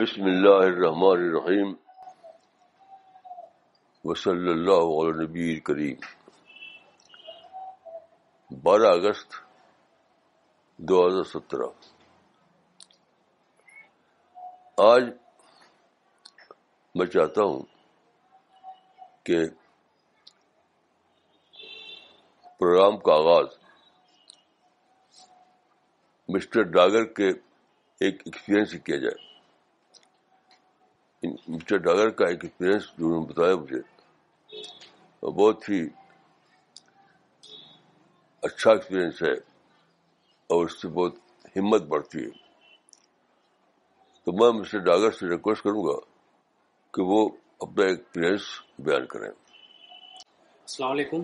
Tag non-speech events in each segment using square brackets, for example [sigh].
بسم اللہ الرحمن الرحیم وصلی اللہ علیہ نبی کریم بارہ اگست دو ہزار سترہ آج میں چاہتا ہوں کہ پروگرام کا آغاز مسٹر ڈاگر کے ایک ایکسپیرئنس کیا جائے مسٹر ڈاگر کا ایک ایکسپیرئنس جو انہوں نے بتایا مجھے بہت ہی اچھا ایکسپیرئنس ہے اور اس سے بہت ہمت بڑھتی ہے تو میں مسٹر ڈاگر سے ریکویسٹ کروں گا کہ وہ اپنا ایکسپیرئنس بیان کریں السلام علیکم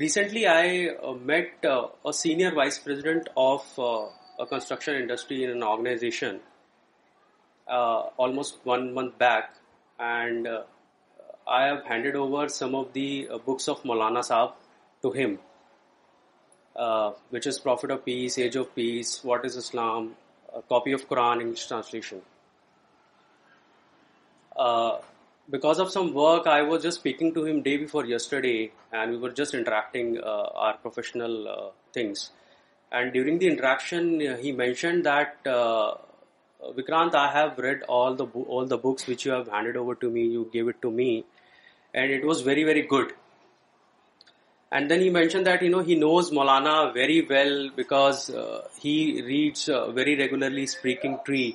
recently I met senior vice president of construction industry in organisation Uh, almost 1 month back, and uh, I have handed over some of the uh, books of Maulana Saab to him, which is Prophet of Peace, Age of Peace, What is Islam, a copy of Quran, English translation. Because of some work, I was just speaking to him day before yesterday, and we were just interacting our professional things. And during the interaction, he mentioned that Vikrant I have read bus you hand over and it was very very good and then you mention that you know he knows Maulana very well because reads very regularly speaking tree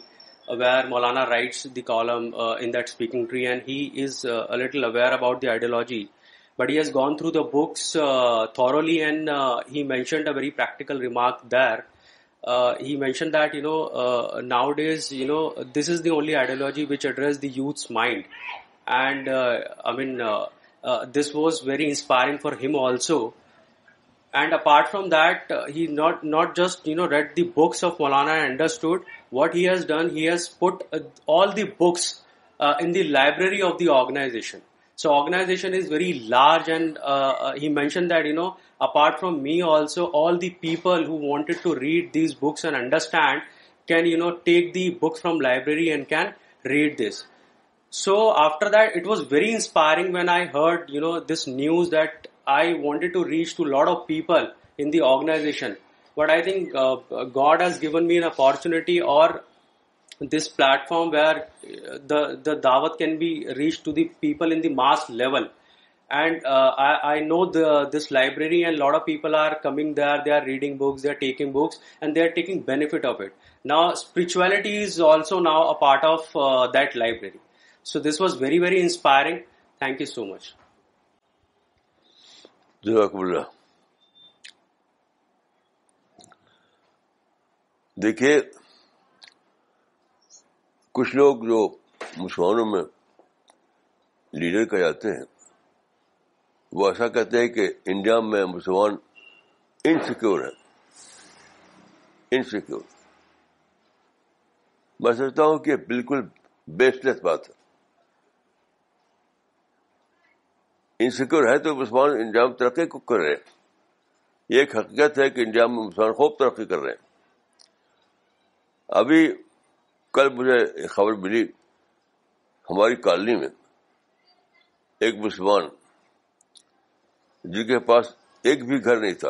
where Maulana writes the column in دیکھ tree and has aware about the ideology but has gone through docs mentioned all remark there he mentioned that, uh, nowadays, this is the only ideology which addresses the youth's mind. And uh, uh, this was very inspiring for him also. And apart from that, he not just, read the books of Maulana and understood what he has done. He has put all the books in the library of the organization. So organization is very large, and uh, uh, he mentioned that, you know, apart from me also, all the people who wanted to read these books and understand can, you know, take the book from library and can read this. So after that, it was very inspiring when I heard, you know, this news that I wanted to reach to a lot of people in the organization. But I think uh, God has given me an opportunity, or this platform we are دعوت can be reach to the people and know the this library and lot of پیپلچویلٹی part of the library so this was very very inspiring thank you so much دیکھیے کچھ لوگ جو مسلمانوں میں leader کہ جاتے ہیں وہ ایسا کہتے ہیں کہ انڈیا میں مسلمان انسیکیور انسیکیور میں سمجھتا ہوں کہ بالکل بیس لیس بات ہے انسیکیور ہے تو مسلمان انڈیا میں ترقی کو کر رہے ہیں یہ ایک حقیقت ہے کہ انڈیا میں مسلمان خوب ترقی کر رہے ہیں ابھی کل مجھے خبر ملی ہماری کالونی میں ایک مسلمان جن کے پاس ایک بھی گھر نہیں تھا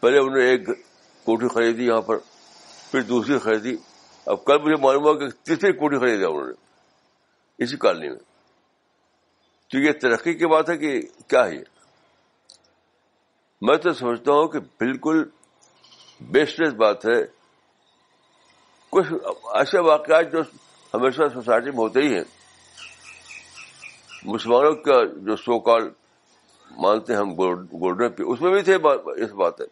پہلے انہوں نے ایک کوٹھی خریدی یہاں پر پھر دوسری خریدی اب کل مجھے معلوم ہوا کہ تیسری کوٹھی خریدا انہوں نے اسی کالونی میں تو یہ ترقی کی بات ہے کہ کیا ہے یہ میں تو سمجھتا ہوں کہ بالکل بیسٹ بات ہے کچھ ایسے واقعات جو ہمیشہ سوسائٹی میں ہوتے ہی ہیں مسلمانوں کا جو سو کال مانتے ہم گولڈن پی اس میں بھی تھے اس بات ہے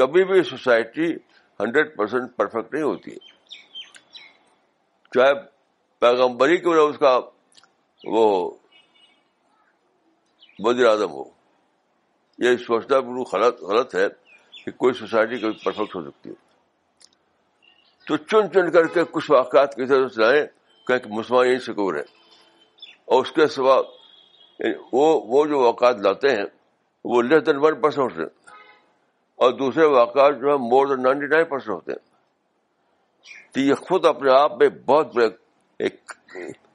کبھی بھی سوسائٹی ہنڈریڈ پرسینٹ پرفیکٹ نہیں ہوتی ہے چاہے پیغمبری کی وجہ اس کا وہ وزیر اعظم ہو یہ سوچنا بالکل غلط ہے کہ کوئی سوسائٹی کبھی پرفیکٹ ہو سکتی ہے تو چن چن کر کے کچھ واقعات کی طرف لائیں کہیں کہ یہی سکور ہے اور اس کے سوا یعنی وہ وہ جو واقعات لاتے ہیں وہ لیس دین ون پرسینٹ ہوتے ہیں اور دوسرے واقعات جو ہے more than ninety nine percent ہوتے ہیں تو یہ خود اپنے آپ میں بہت بڑے ایک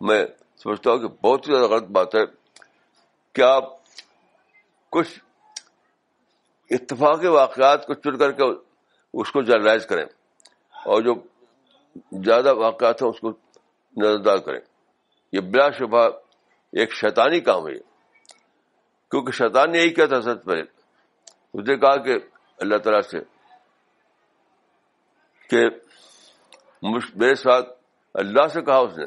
میں سمجھتا ہوں کہ بہت ہی زیادہ غلط بات ہے کہ آپ کچھ اتفاقی واقعات کو چن کر کے اس کو جرنلائز کریں اور جو زیادہ واقعات ہیں اس کو نظر انداز کریں یہ بلا شبہ ایک شیطانی کام ہے کیونکہ شیطان نے یہی کیا تھا سب پہلے اس نے کہا کہ اللہ تعالیٰ سے کہ میرے ساتھ اللہ سے کہا اس نے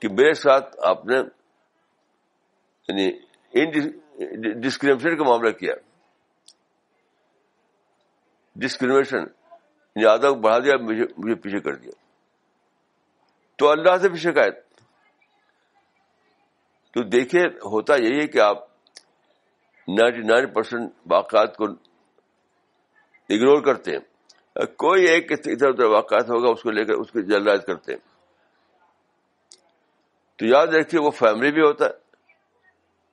کہ میرے ساتھ آپ نے یعنی ڈسکریمشن کا معاملہ کیا ڈسکریمنیشن کو بڑھا دیا مجھے مجھے پیچھے کر دیا تو اللہ سے بھی شکایت تو دیکھیے ہوتا یہی ہے کہ آپ نائنٹی نائن پرسینٹ واقعات کو اگنور کرتے ہیں کوئی ایک ادھر ادھر واقعات ہوگا اس کو لے کر اس کو جلد کرتے ہیں تو یاد رکھیے وہ فیملی بھی ہوتا ہے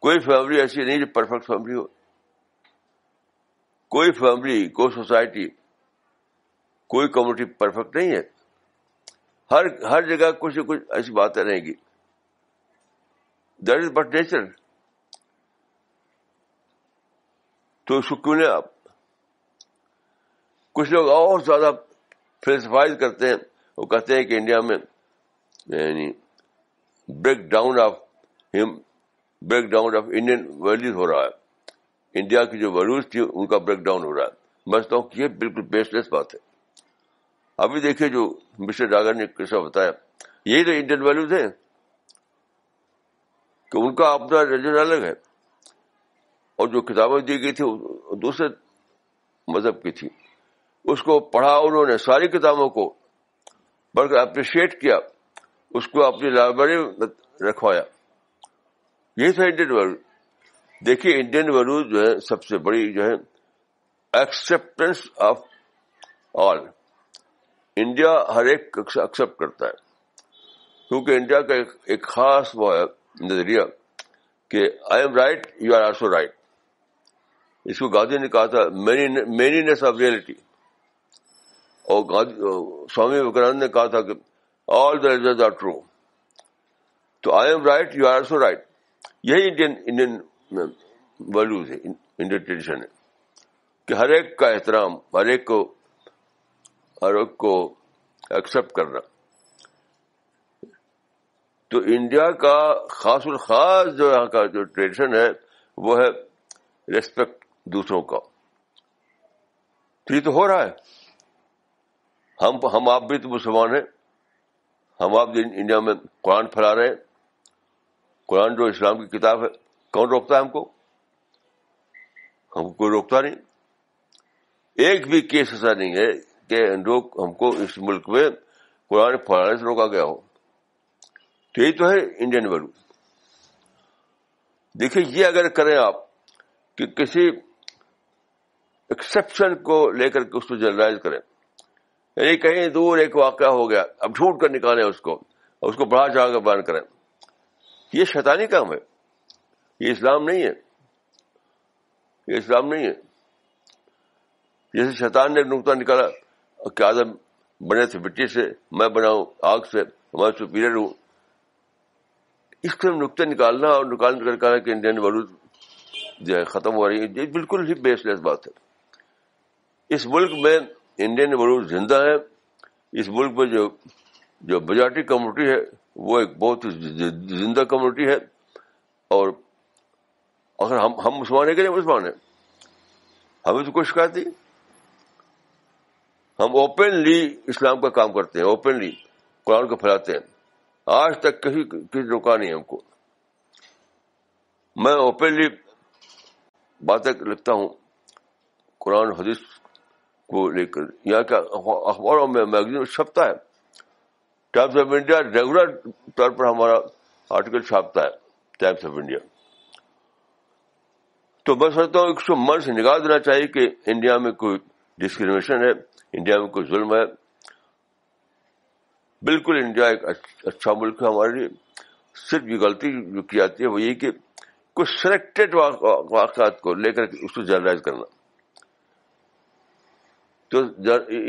کوئی فیملی ایسی نہیں جو پرفیکٹ فیملی ہو کوئی فیملی کوئی سوسائٹی کوئی کمیونٹی پرفیکٹ نہیں ہے ہر ہر جگہ کچھ نہ کچھ ایسی باتیں رہیں گی دیٹ از بٹ نیچر تو کو کیوں لیں آپ کچھ لوگ اور زیادہ کرتے ہیں وہ کہتے ہیں کہ انڈیا میں یعنی breakdown of breakdown of Indian values ہو رہا ہے انڈیا کی جو ویلوز تھی ان کا بریک ڈاؤن ہو رہا ہے سمجھتا ہوں کہ یہ بالکل بیس لیس بات ہے ابھی دیکھیے جو مسٹر ڈاگر نے بتایا یہی تو انڈین ویلوز ہیں کہ ان کا اپنا ریلیجن الگ ہے اور جو کتابیں دی گئی تھی دوسرے مذہب کی تھی اس کو پڑھا انہوں نے ساری کتابوں کو بلکہ کر اپریشیٹ کیا اس کو اپنی لائبریری رکھوایا یہی تھا انڈین ویلو دیکھیے انڈین ویلوز جو ہے سب سے بڑی جو ہے ایکسپٹینس آف آل انڈیا ہر ایک ایکسپٹ کرتا ہے کیونکہ انڈیا کا ایک خاص وہ ہے نظریہ کہ I am right you are also right اس کو گاندھی نے کہا تھا مینی نیس آف ریئلٹی اور سوامی وکرانند نے کہا تھا کہ all the result are true تو I am right you are also right یہی انڈین انڈین میں ویلوز ہے انڈین ٹریڈیشن ہے کہ ہر ایک کا احترام ہر ایک کو ہر ایک کو ایکسپٹ کرنا تو انڈیا کا خاص الخاص جو یہاں کا جو ٹریڈیشن ہے وہ ہے ریسپیکٹ دوسروں کا تو یہ تو ہو رہا ہے ہم ہم آپ بھی تو مسلمان ہیں ہم آپ انڈیا میں قرآن پھیلا رہے ہیں قرآن جو اسلام کی کتاب ہے کون روکتا ہے ہم کو ہم کو کوئی روکتا نہیں ایک بھی کیس ایسا نہیں ہے کہ لوگ ہم کو اس ملک میں قرآن پڑھانے سے روکا گیا ہو تو یہی تو ہے انڈین ویلو دیکھیے یہ اگر کریں آپ کہ کسی ایکسپشن کو لے کر کے اس کو جنرلائز کریں یعنی کہیں دور ایک واقعہ ہو گیا اب جھوٹ کر نکالیں اس کو اس کو بڑھا چڑھا کر بیان کریں یہ شیطانی کام ہے یہ اسلام نہیں ہے یہ اسلام نہیں ہے جیسے شیطان نے نقطہ نکالا کہ آدم بنے تھے مٹی سے میں بناؤں آگ سے ہوں اس نکتہ نکالنا اور نکال کر کہ انڈین ورود جو ہے ختم ہو رہی ہے یہ بالکل ہی بیس لیس بات ہے اس ملک میں انڈین ورود زندہ ہے اس ملک میں جو جو بجارٹی کمیونٹی ہے وہ ایک بہت زندہ کمیونٹی ہے اور ہم ہم مسلمان ہیں کہ نہیں مسلمان ہیں ہمیں تو کوئی نہیں ہم اوپنلی اسلام کا کام کرتے ہیں اوپنلی قرآن کو پھیلاتے ہیں آج تک کسی کسی روکا نہیں ہم کو میں اوپنلی باتیں لکھتا ہوں قرآن حدیث کو لے کر یہاں کیا اخباروں میں میگزین چھپتا ہے ٹائمس آف انڈیا ریگولر طور پر ہمارا آرٹیکل چھاپتا ہے ٹائمس آف انڈیا تو میں سمجھتا ہوں ایک سو من سے نکال دینا چاہیے کہ انڈیا میں کوئی ڈسکریمنیشن ہے انڈیا میں کوئی ظلم ہے بالکل انڈیا ایک اچھا ملک ہے ہمارے لیے صرف یہ غلطی جو کی جاتی ہے وہ یہ کہ کچھ سلیکٹڈ واقعات کو لے کر اس کو جرنلائز کرنا تو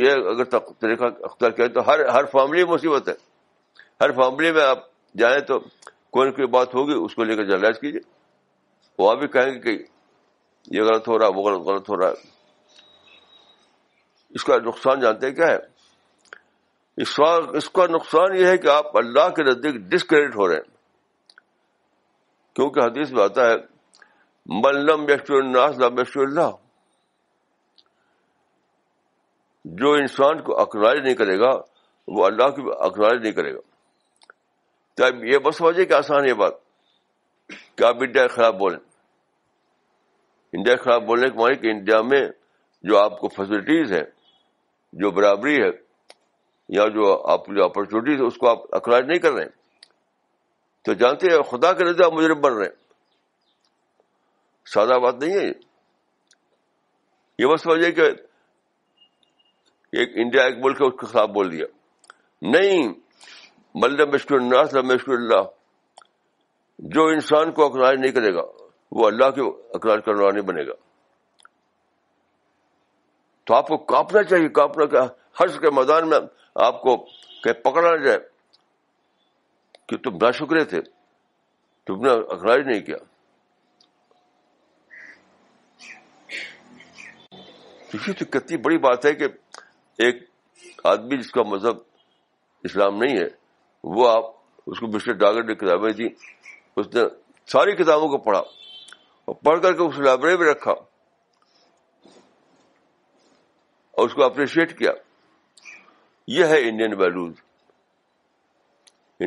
یہ اگر طریقہ اختیار کیا تو ہر ہر فیملی میں مصیبت ہے ہر فیملی میں آپ جائیں تو کوئی نہ کوئی بات ہوگی اس کو لے کر جرنلائز کیجیے وہ بھی کہیں گے کہ یہ غلط ہو رہا ہے وہ غلط غلط ہو رہا ہے اس کا نقصان جانتے کیا ہے اس اس کا نقصان یہ ہے کہ آپ اللہ کے نزدیک ڈسکریڈٹ ہو رہے ہیں کیونکہ حدیث میں آتا ہے ملم لم اللہ جو انسان کو اکنالج نہیں کرے گا وہ اللہ کی اکنالج نہیں کرے گا کیا یہ بس وجہ کہ آسان یہ بات کہ آپ کیا خراب بولیں انڈیا کے خلاف بولنے کے کہ انڈیا میں جو آپ کو فیسلٹیز ہے جو برابری ہے یا جو آپ اپرچونیٹیز اس کو آپ اخراج نہیں کر رہے ہیں تو جانتے ہیں خدا کے نظر آپ مجرم بن رہے ہیں سادہ بات نہیں ہے یہ بس وجہ کہ ایک انڈیا ایک ملک ہے اس کے خلاف بول دیا نہیں ملب مشکل اللہ جو انسان کو اخراج نہیں کرے گا وہ اللہ کے اقرار کرنے والا نہیں بنے گا تو آپ کو کانپنا چاہیے کانپنا کیا ہر کے میدان میں آپ کو کہ پکڑا جائے کہ تم نا شکرے تھے تم نے اخراج نہیں کیا تو کتنی بڑی بات ہے کہ ایک آدمی جس کا مذہب اسلام نہیں ہے وہ آپ اس کو مسٹر ڈاگر نے کتابیں دی اس نے ساری کتابوں کو پڑھا اور پڑھ کر کے اس لائبریری میں رکھا اور اس کو اپریشیٹ کیا یہ ہے انڈین ویلوز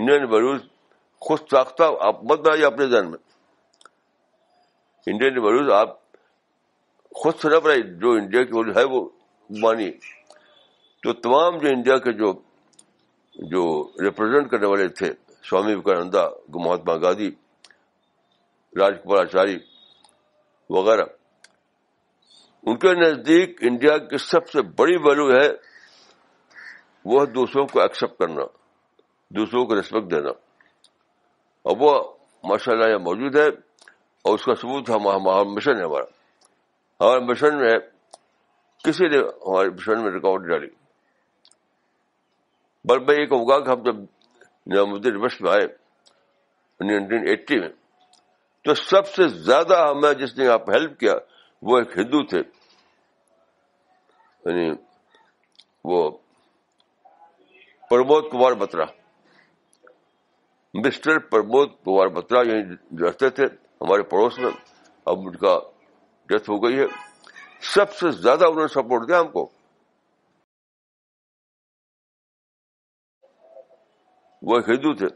انڈین ویلوز خود ساختہ آپ مت بنائیے اپنے ذہن میں انڈین ویلوز آپ خود سے بنائیے جو انڈیا کی ہے وہ تو تمام جو انڈیا کے جو جو ریپرزینٹ کرنے والے تھے سوامی ووکانند مہاتما گاندھی راج کمار آچاری وغیرہ ان کے نزدیک انڈیا کی سب سے بڑی ویلو ہے وہ دوسروں کو ایکسپٹ کرنا دوسروں کو ریسپیکٹ دینا اور وہ ماشاء اللہ موجود ہے اور اس کا ثبوت ہمارا مشن ہے ہمارا ہمارے مشن میں کسی نے ہمارے مشن میں ریکارڈ ڈالی بل میں یہ کہوں گا کہ ہم جب الدین وش میں آئے نائنٹین ایٹی میں تو سب سے زیادہ ہمیں جس نے آپ ہیلپ کیا وہ ایک ہندو تھے یعنی وہ پرمود کمار بترا مسٹر پرمود کمار بترا یعنی جو رہتے تھے ہمارے پڑوس میں اب ان کا ڈیتھ ہو گئی ہے سب سے زیادہ انہوں نے سپورٹ دیا ہم کو وہ ہندو تھے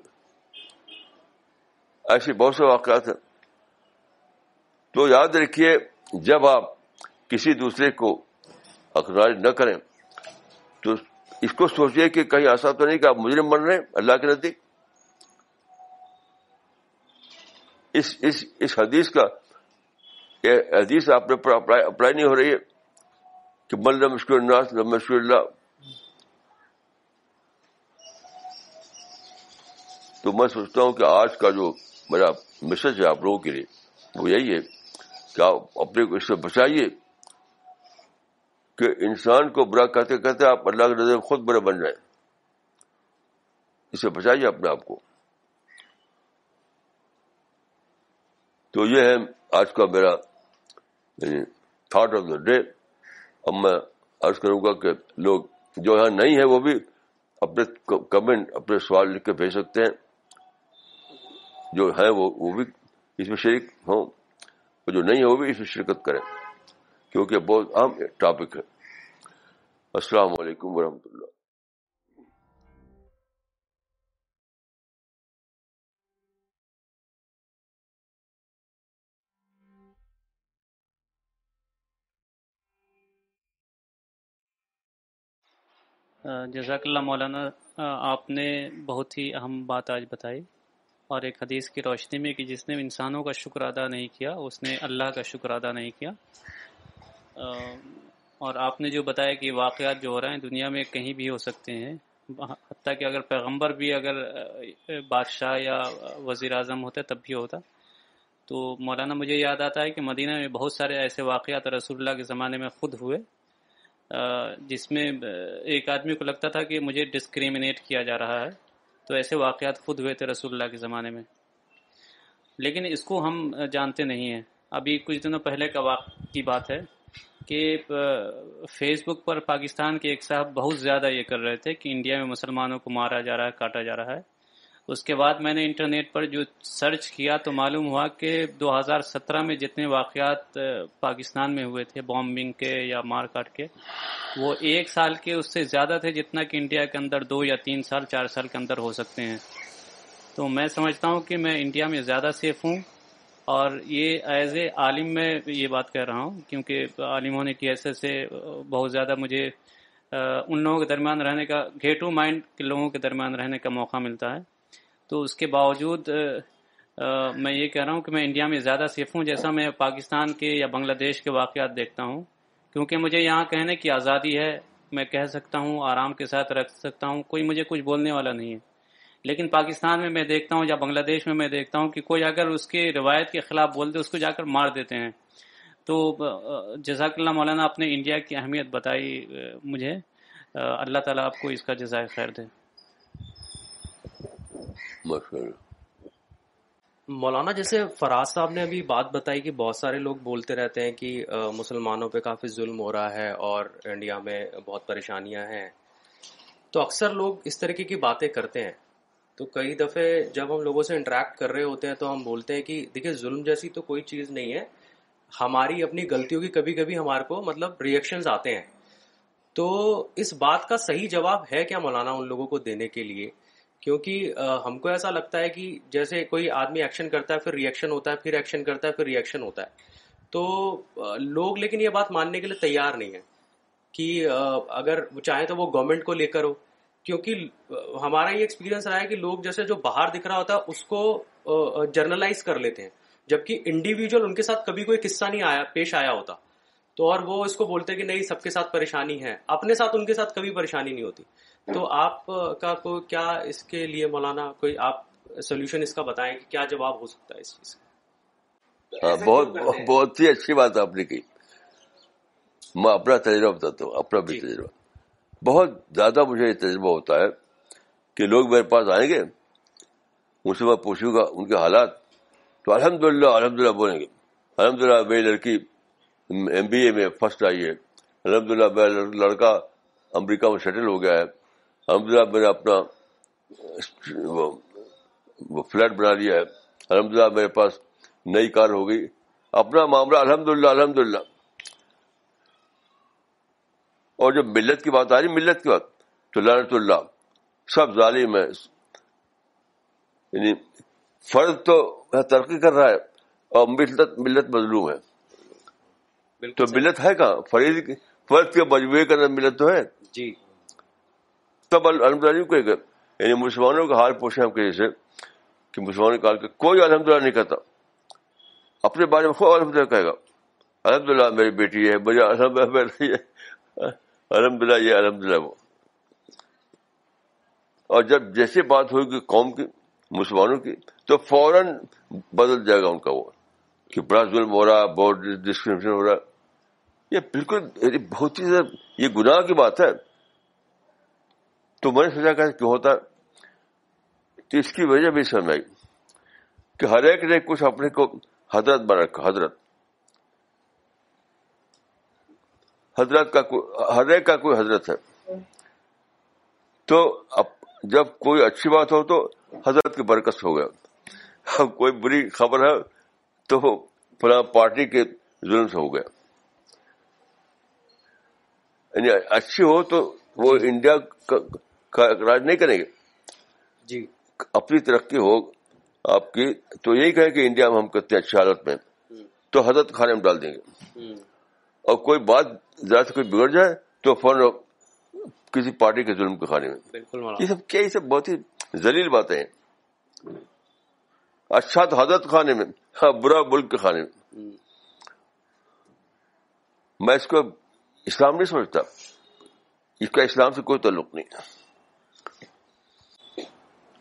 ایسے بہت سے واقعات ہیں تو یاد رکھیے جب آپ کسی دوسرے کو اخراج نہ کریں تو اس کو سوچیے کہ کہیں ایسا تو نہیں کہ آپ مجرم بن رہے ہیں اللہ کے نزدیک اس اس, اس حدیث کا حدیث آپ نے اپلائی نہیں ہو رہی ہے کہ من لمشا اللہ تو میں سوچتا ہوں کہ آج کا جو میرا میسج ہے آپ لوگوں کے لیے وہ یہی ہے اپنے کو اس سے بچائیے کہ انسان کو برا کہتے کہتے آپ اللہ کے نظر خود برے بن اس اسے بچائیے اپنے آپ کو تو یہ ہے آج کا میرا یعنی تھاٹ آف دا ڈے اب میں عرض کروں گا کہ لوگ جو یہاں نہیں ہے وہ بھی اپنے کمنٹ اپنے سوال لکھ کے بھیج سکتے ہیں جو ہے وہ بھی اس میں شریک ہوں اور جو نہیں ہے وہ بھی اس میں شرکت کریں کیونکہ بہت اہم ٹاپک ہے السلام علیکم ورحمۃ اللہ جزاک اللہ مولانا آپ نے بہت ہی اہم بات آج بتائی اور ایک حدیث کی روشنی میں کہ جس نے انسانوں کا شکر ادا نہیں کیا اس نے اللہ کا شکر ادا نہیں کیا اور آپ نے جو بتایا کہ واقعات جو ہو رہے ہیں دنیا میں کہیں بھی ہو سکتے ہیں حتیٰ کہ اگر پیغمبر بھی اگر بادشاہ یا وزیر اعظم ہوتے تب بھی ہوتا تو مولانا مجھے یاد آتا ہے کہ مدینہ میں بہت سارے ایسے واقعات رسول اللہ کے زمانے میں خود ہوئے جس میں ایک آدمی کو لگتا تھا کہ مجھے ڈسکریمنیٹ کیا جا رہا ہے تو ایسے واقعات خود ہوئے تھے رسول اللہ کے زمانے میں لیکن اس کو ہم جانتے نہیں ہیں ابھی کچھ دنوں پہلے کا واقع کی بات ہے کہ فیس بک پر پاکستان کے ایک صاحب بہت زیادہ یہ کر رہے تھے کہ انڈیا میں مسلمانوں کو مارا جا رہا ہے کاٹا جا رہا ہے اس کے بعد میں نے انٹرنیٹ پر جو سرچ کیا تو معلوم ہوا کہ دو ہزار سترہ میں جتنے واقعات پاکستان میں ہوئے تھے بومبنگ کے یا مار کاٹ کے وہ ایک سال کے اس سے زیادہ تھے جتنا کہ انڈیا کے اندر دو یا تین سال چار سال کے اندر ہو سکتے ہیں تو میں سمجھتا ہوں کہ میں انڈیا میں زیادہ سیف ہوں اور یہ ایز اے عالم میں یہ بات کہہ رہا ہوں کیونکہ عالم ہونے کی ایسے سے بہت زیادہ مجھے ان لوگوں کے درمیان رہنے کا گیٹو ٹو مائنڈ کے لوگوں کے درمیان رہنے کا موقع ملتا ہے تو اس کے باوجود میں یہ کہہ رہا ہوں کہ میں انڈیا میں زیادہ سیف ہوں جیسا میں پاکستان کے یا بنگلہ دیش کے واقعات دیکھتا ہوں کیونکہ مجھے یہاں کہنے کی آزادی ہے میں کہہ سکتا ہوں آرام کے ساتھ رکھ سکتا ہوں کوئی مجھے کچھ بولنے والا نہیں ہے لیکن پاکستان میں میں دیکھتا ہوں یا بنگلہ دیش میں میں دیکھتا ہوں کہ کوئی اگر اس کے روایت کے خلاف بول دے اس کو جا کر مار دیتے ہیں تو جزاک اللہ مولانا آپ نے انڈیا کی اہمیت بتائی مجھے اللہ تعالیٰ آپ کو اس کا جزائے خیر دے مشہور مولانا جیسے فراز صاحب نے ابھی بات بتائی کہ بہت سارے لوگ بولتے رہتے ہیں کہ مسلمانوں پہ کافی ظلم ہو رہا ہے اور انڈیا میں بہت پریشانیاں ہیں تو اکثر لوگ اس طریقے کی باتیں کرتے ہیں تو کئی دفعہ جب ہم لوگوں سے انٹریکٹ کر رہے ہوتے ہیں تو ہم بولتے ہیں کہ دیکھیں ظلم جیسی تو کوئی چیز نہیں ہے ہماری اپنی غلطیوں کی کبھی کبھی ہمارے کو مطلب ریئیکشن آتے ہیں تو اس بات کا صحیح جواب ہے کیا مولانا ان لوگوں کو دینے کے لیے کیونکہ ہم کو ایسا لگتا ہے کہ جیسے کوئی آدمی ایکشن کرتا ہے پھر ریئیکشن ہوتا ہے پھر ایکشن کرتا ہے پھر ریئیکشن ہوتا ہے تو لوگ لیکن یہ بات ماننے کے لیے تیار نہیں ہے کہ اگر وہ چاہیں تو وہ گورنمنٹ کو لے کر ہو کیونکہ ہمارا یہ ایکسپیرینس رہا ہے کہ لوگ جیسے جو باہر دکھ رہا ہوتا ہے اس کو جرنلائز کر لیتے ہیں جبکہ انڈیویجول ان کے ساتھ کبھی کوئی قصہ نہیں آیا پیش آیا ہوتا تو اور وہ اس کو بولتے کہ نہیں سب کے ساتھ پریشانی ہے اپنے ساتھ ان کے ساتھ کبھی پریشانی نہیں ہوتی تو ہاں۔ آپ کا کوئی کیا اس کے لیے مولانا کوئی آپ سولوشن اس کا بتائیں کہ کیا جواب ہو سکتا ہے اس چیز کا ہاں، بہت بہت ہی اچھی بات آپ نے کی میں اپنا تجربہ بتاتا ہوں اپنا بھی جی۔ تجربہ بہت زیادہ مجھے یہ تجربہ ہوتا ہے کہ لوگ میرے پاس آئیں گے ان سے میں پوچھوں گا ان کے حالات تو الحمد للہ الحمد للہ بولیں گے الحمد للہ میری لڑکی ایم بی اے میں فرسٹ آئی ہے الحمد للہ میرا لڑکا امریکہ میں سیٹل ہو گیا ہے الحمد للہ میں نے اپنا وہ, فلیٹ بنا لیا ہے الحمد للہ میرے پاس نئی کار ہو گئی اپنا معاملہ الحمد للہ الحمد للہ اور جب ملت کی بات آ رہی ملت کی بات تو لحمۃ اللہ سب ظالم ہے یعنی تو ترقی کر رہا ہے اور ملت ملت مظلوم ہے تو ملت ہے کہاں فرد کے مجموعے کا ملت تو ہے جی تب الحمد للہ گا یعنی مسلمانوں کا حال ہم پوچھا جیسے کہ مسلمانوں کا حال کوئی الحمد للہ نہیں کہتا اپنے بارے میں خوب الحمد للہ کہے گا الحمد للہ میری بیٹی ہے الحمد للہ [laughs] یہ الحمد للہ وہ اور جب جیسے بات ہوگی قوم کی مسلمانوں کی تو فوراً بدل جائے گا ان کا وہ کہ بڑا ظلم ہو رہا بہت ڈسکریم ہو رہا یہ بالکل بہت ہی یہ گناہ کی بات ہے تو میں نے سوچا کہ کیوں ہوتا اس کی وجہ بھی سمجھ آئی کہ ہر ایک نے کچھ اپنے کو حضرت بنا رکھا حضرت حضرت کا ہر ایک کا کوئی حضرت ہے تو جب کوئی اچھی بات ہو تو حضرت کی برکت ہو گیا اب کوئی بری خبر ہے تو پورا پارٹی کے ظلم سے ہو گیا یعنی اچھی ہو تو وہ انڈیا کا راج نہیں کریں گے جی اپنی ترقی ہو آپ کی تو یہی کہ انڈیا میں ہم کرتے ہیں اچھی حالت میں تو حضرت خانے میں ڈال دیں گے اور کوئی بات ذرا سے کوئی بگڑ جائے تو فوراً کسی پارٹی کے ظلم کے خانے میں یہ سب کیا یہ سب بہت ہی ذلیل باتیں ہیں اچھا تو حضرت خانے میں ہاں، برا ملک کے خانے میں اس کو اسلام نہیں سمجھتا اس کا اسلام سے کوئی تعلق نہیں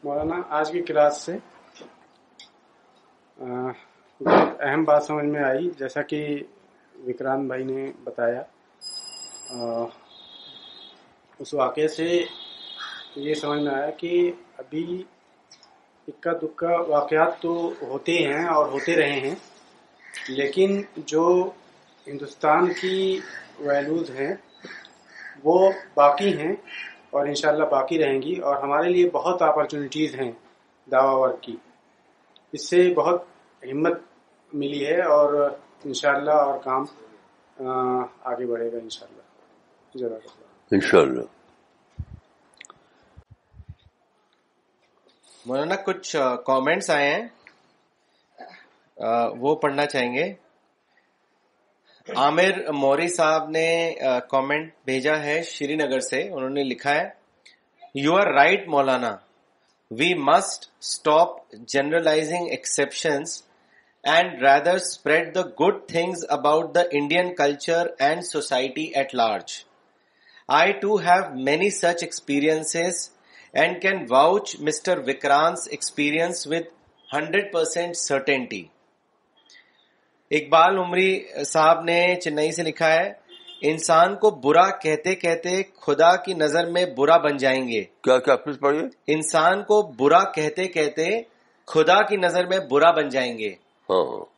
مولانا آج کی کلاس سے بہت اہم بات سمجھ میں آئی جیسا کہ وکرانت بھائی نے بتایا اس واقعے سے یہ سمجھ میں آیا کہ ابھی اکا دکا واقعات تو ہوتے ہیں اور ہوتے رہے ہیں لیکن جو ہندوستان کی ویلوز ہیں وہ باقی ہیں اور انشاءاللہ باقی رہیں گی اور ہمارے لیے بہت اپرچونیٹیز ہیں دعوی ورک کی اس سے بہت ہمت ملی ہے اور انشاءاللہ اور کام آگے بڑھے گا انشاءاللہ شاء اللہ انشاء اللہ کچھ کامنٹس آئے ہیں وہ پڑھنا چاہیں گے عامر موری صاحب نے کامنٹ بھیجا ہے شری نگر سے انہوں نے لکھا ہے you are right Maulana we must stop generalising exceptions and rather spread the good things about the Indian culture and society at large I too have many such experience and can watch mister Vikrant's experience with hundred percent certainty Iqbal Umari صاحب نے چنئی سے لکھا ہے انسان کو برا کہتے کہتے خدا کی نظر میں برا بن جائیں گے کیا کیا پڑھیے انسان کو برا کہتے کہتے خدا کی نظر میں برا بن جائیں گے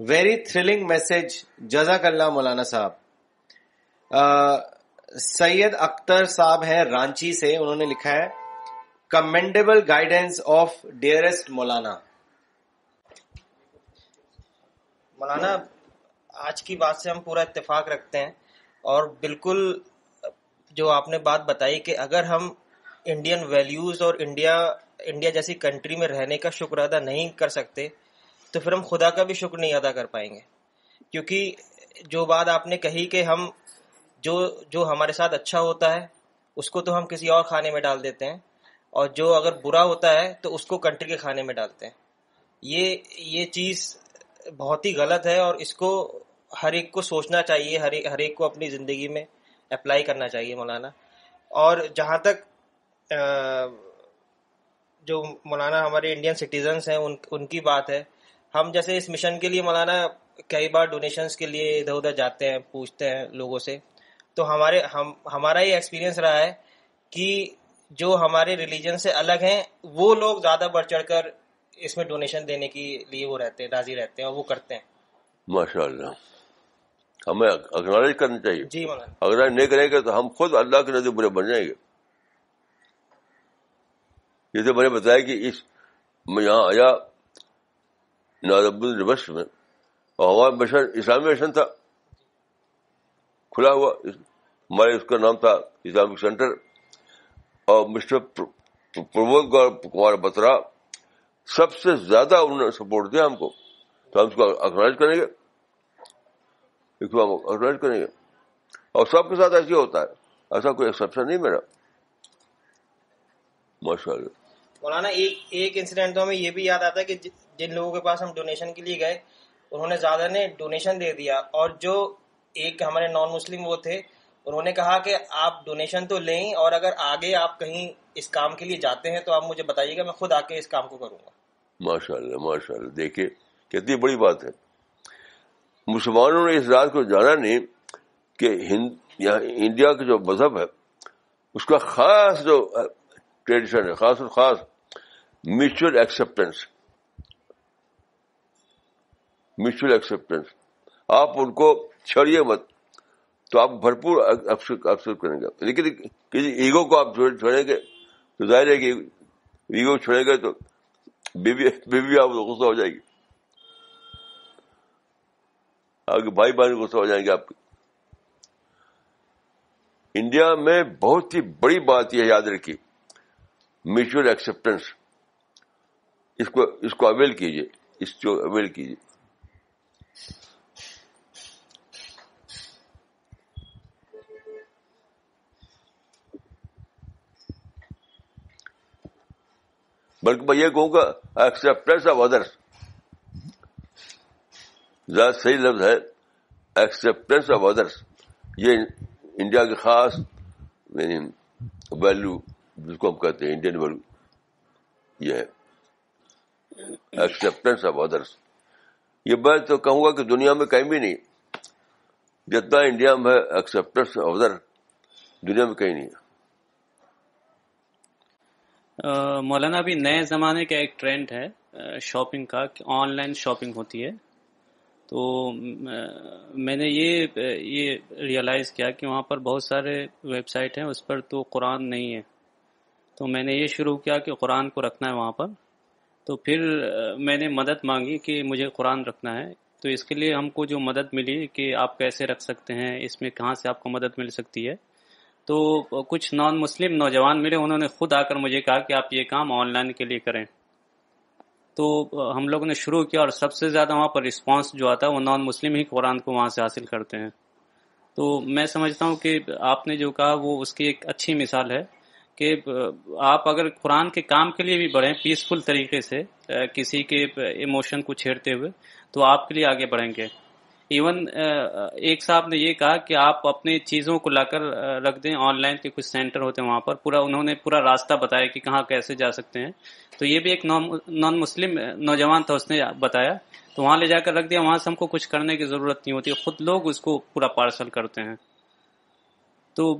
ویری تھرلنگ میسج جزاک اللہ مولانا صاحب سید اختر صاحب ہیں رانچی سے انہوں نے لکھا ہے کمینڈیبل گائیڈنس آف ڈیئرسٹ مولانا مولانا آج کی بات سے ہم پورا اتفاق رکھتے ہیں اور بالکل جو آپ نے بات بتائی کہ اگر ہم انڈین ویلیوز اور انڈیا انڈیا جیسی کنٹری میں رہنے کا شکر ادا نہیں کر سکتے تو پھر ہم خدا کا بھی شکر نہیں ادا کر پائیں گے کیونکہ جو بات آپ نے کہی کہ ہم جو جو ہمارے ساتھ اچھا ہوتا ہے اس کو تو ہم کسی اور کھانے میں ڈال دیتے ہیں اور جو اگر برا ہوتا ہے تو اس کو کنٹری کے کھانے میں ڈالتے ہیں یہ یہ چیز بہت ہی غلط ہے اور اس کو ہر ایک کو سوچنا چاہیے ہر ایک کو اپنی زندگی میں اپلائی کرنا چاہیے مولانا اور جہاں تک جو مولانا ہمارے انڈین سٹیزنس ہیں ان کی بات ہے ہم جیسے اس مشن کے لیے مولانا کئی بار ڈونیشنس کے لیے ادھر ادھر جاتے ہیں پوچھتے ہیں لوگوں سے تو ہمارے ہمارا یہ ایکسپیرئنس رہا ہے کہ جو ہمارے ریلیجن سے الگ ہیں وہ لوگ زیادہ بڑھ چڑھ کر اس میں ڈونیشن دینے کے لیے وہ رہتے ہیں راضی رہتے ہیں اور وہ کرتے ہیں ماشاء اللہ ہمیں اکنالج کرنا چاہیے جی اگنالج نہیں کریں گے تو ہم خود اللہ کے نظر برے بن جائیں گے جیسے میں نے بتایا کہ اس میں یہاں آیا ناز یونیورسٹ میں اور ہمارا مشن اسلامی مشن تھا کھلا ہوا ہمارے اس کا نام تھا اسلامک سینٹر اور مسٹر پربود کمار بترا سب سے زیادہ انہوں نے سپورٹ دیا ہم کو تو ہم اس کو اکنالج کریں گے اکوائز کریں گے اور سب کے ساتھ ایسے ہوتا ہے ایسا کوئی ایکسپشن نہیں میرا ماشاء اللہ مولانا ایک ایک انسیڈنٹ تو ہمیں یہ بھی یاد آتا ہے کہ جن لوگوں کے پاس ہم ڈونیشن کے لیے گئے انہوں نے زیادہ نے ڈونیشن دے دیا اور جو ایک ہمارے نان مسلم وہ تھے انہوں نے کہا کہ آپ ڈونیشن تو لیں اور اگر آگے آپ کہیں اس کام کے لیے جاتے ہیں تو آپ مجھے بتائیے گا میں خود آ کے اس کام کو کروں گا ماشاء اللہ ماشاء اللہ دیکھیے کتنی بڑی بات ہے مسلمانوں نے اس رات کو جانا نہیں کہ ہند یعنی انڈیا کا جو مذہب ہے اس کا خاص جو ٹریڈیشن ہے خاص اور خاص میوچل ایکسیپٹینس میوچل ایکسیپٹینس آپ ان کو چھڑیے مت تو آپ بھرپور افسر کریں گے لیکن کسی ایگو کو آپ چھوڑیں گے تو ظاہر ہے کہ ایگو چھوڑیں گے تو بیوی آپ غصہ ہو جائے گی بھائی بہن غصہ ہو جائیں گے آپ کی انڈیا میں بہت ہی بڑی بات یہ یاد رکھی میچل ایکسپٹینس اس کو اس کو اویل کیجیے اس کو اویل کیجیے بلکہ میں یہ کہوں گا ایکسپٹینس آف ادرس زیادہ صحیح لفظ ہے ایکسپٹینس آف ادرس یہ انڈیا کی خاص ویلو یعنی جس کو ہم کہتے ہیں انڈین ویلو یہ میں تو کہوں گا کہ دنیا میں کہیں بھی نہیں جتنا انڈیا میں ہے ایکسپٹینس آف ادر دنیا میں کہیں نہیں مولانا ابھی نئے زمانے کا ایک ٹرینڈ ہے شاپنگ کا آن لائن شاپنگ ہوتی ہے تو میں نے یہ یہ ریئلائز کیا کہ وہاں پر بہت سارے ویب سائٹ ہیں اس پر تو قرآن نہیں ہے تو میں نے یہ شروع کیا کہ قرآن کو رکھنا ہے وہاں پر تو پھر میں نے مدد مانگی کہ مجھے قرآن رکھنا ہے تو اس کے لیے ہم کو جو مدد ملی کہ آپ کیسے رکھ سکتے ہیں اس میں کہاں سے آپ کو مدد مل سکتی ہے تو کچھ نان مسلم نوجوان ملے انہوں نے خود آ کر مجھے کہا کہ آپ یہ کام آن لائن کے لیے کریں تو ہم لوگوں نے شروع کیا اور سب سے زیادہ وہاں پر رسپانس جو آتا ہے وہ نان مسلم ہی قرآن کو وہاں سے حاصل کرتے ہیں تو میں سمجھتا ہوں کہ آپ نے جو کہا وہ اس کی ایک اچھی مثال ہے کہ آپ اگر قرآن کے کام کے لیے بھی بڑھیں پیسفل طریقے سے کسی کے ایموشن کو چھیڑتے ہوئے تو آپ کے لیے آگے بڑھیں گے ایون uh, ایک صاحب نے یہ کہا کہ آپ اپنے چیزوں کو لا کر uh, رکھ دیں آن لائن کے کچھ سینٹر ہوتے ہیں وہاں پر پورا انہوں نے پورا راستہ بتایا کہ کہاں کیسے جا سکتے ہیں تو یہ بھی ایک نان مسلم uh, نوجوان تھا اس نے بتایا تو وہاں لے جا کر رکھ دیا وہاں سے ہم کو کچھ کرنے کی ضرورت نہیں ہوتی خود لوگ اس کو پورا پارسل کرتے ہیں تو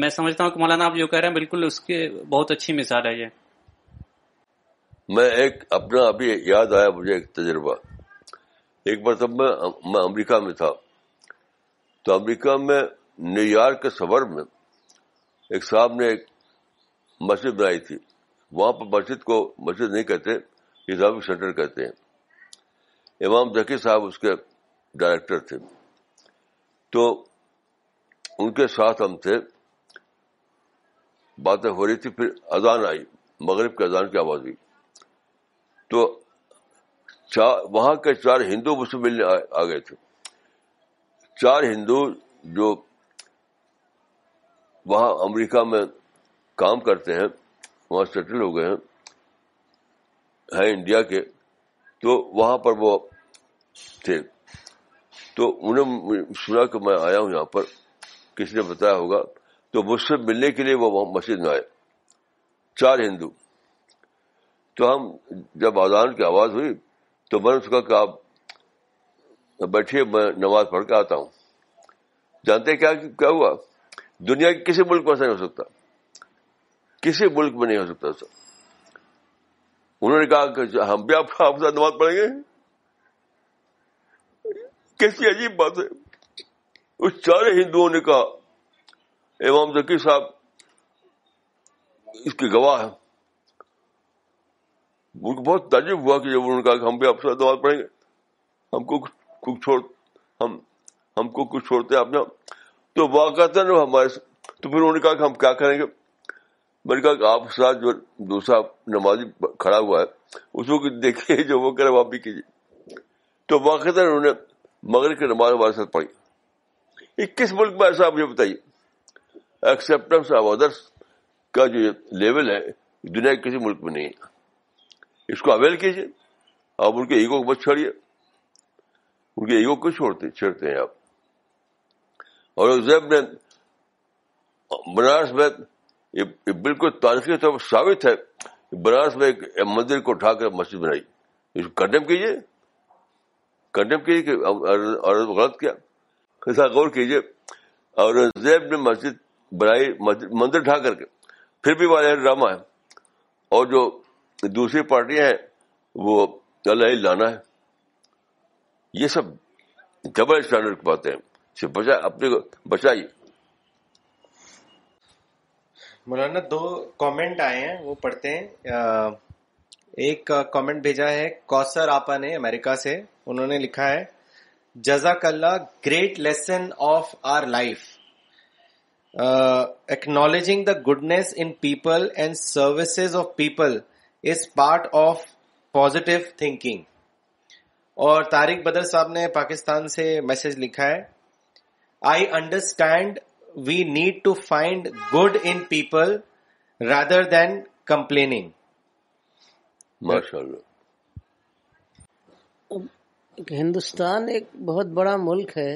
میں سمجھتا ہوں کہ مولانا آپ جو کہہ رہے ہیں بالکل اس کے بہت اچھی مثال ہے یہ میں ایک اپنا ابھی یاد آیا مجھے ایک تجربہ ایک مرتبہ میں امریکہ میں تھا تو امریکہ میں نیو یارک کے سبر میں ایک صاحب نے ایک مسجد بنائی تھی وہاں پر مسجد کو مسجد نہیں کہتے اسلامک سینٹر کہتے ہیں امام ذکی صاحب اس کے ڈائریکٹر تھے تو ان کے ساتھ ہم تھے باتیں ہو رہی تھی پھر اذان آئی مغرب کے اذان کی آواز ہوئی تو وہاں کے چار ہندو مجھ سے ملنے آ گئے تھے چار ہندو جو وہاں امریکہ میں کام کرتے ہیں وہاں سیٹل ہو گئے ہیں ہیں انڈیا کے تو وہاں پر وہ تھے تو انہوں نے سنا کہ میں آیا ہوں یہاں پر کسی نے بتایا ہوگا تو مجھ سے ملنے کے لیے وہ وہاں مسجد میں آئے چار ہندو تو ہم جب آزان کی آواز ہوئی تو میں نے کہا کہ آپ بیٹھے میں نماز پڑھ کے آتا ہوں جانتے کیا کیا ہوا دنیا کے کسی ملک میں ایسا نہیں ہو سکتا کسی ملک میں نہیں ہو سکتا انہوں نے کہا کہ ہم بھی آپ ساتھ نماز پڑھیں گے کیسی عجیب بات ہے اس چارے ہندوؤں نے کہا امام ذکی صاحب اس کی گواہ ان کو بہت تعجب ہوا کہ جب انہوں نے کہا کہ ہم بھی آپ سے دعا پڑھیں گے ہم کو کچھ چھوڑ ہم ہم کو کچھ چھوڑتے آپ نے تو واقع ہمارے تو پھر انہوں نے کہا کہ ہم کیا کریں گے میں نے کہا کہ آپ ساتھ جو دوسرا نمازی کھڑا ہوا ہے اس کو دیکھیے جو وہ کرے واپی کیجیے تو واقع انہوں نے مغرب کی نماز ہمارے ساتھ پڑھی اکیس ملک میں ایسا آپ مجھے بتائیے ایکسپٹنس آف ادرس کا جو لیول ہے دنیا کے کسی ملک میں نہیں ہے اس کو اویل کیجیے آپ ان کے ایگو کو مت چھوڑیے ان کے ایگو کو چھوڑتے چھیڑتے ہیں آپ اور زیب نے بنارس میں یہ بالکل تاریخی طور پر ثابت ہے بنارس میں ایک مندر کو اٹھا کر مسجد بنائی اس کو کنڈیم کیجیے کنڈیم کیجیے کہ عورت غلط کیا خیسا غور کیجیے اور زیب نے مسجد بنائی مندر ڈھا کر کے پھر بھی والے ڈرامہ ہے اور جو دوسری پارٹی ہے وہ اللہ لانا ہے یہ سب ڈبل اسٹینڈرڈ کی بات بچا اپنے کو بچائیے مولانا دو کامنٹ آئے ہیں وہ پڑھتے ہیں ایک کامنٹ بھیجا ہے کوسر آپا نے امریکہ سے انہوں نے لکھا ہے جزاک اللہ great lesson of our life acknowledging the goodness in people and services of people is part of positive thinking اور طارق بدر صاحب نے پاکستان سے میسج لکھا ہے I understand we need to find good in people rather than ماشاء اللہ ہندوستان ایک بہت بڑا ملک ہے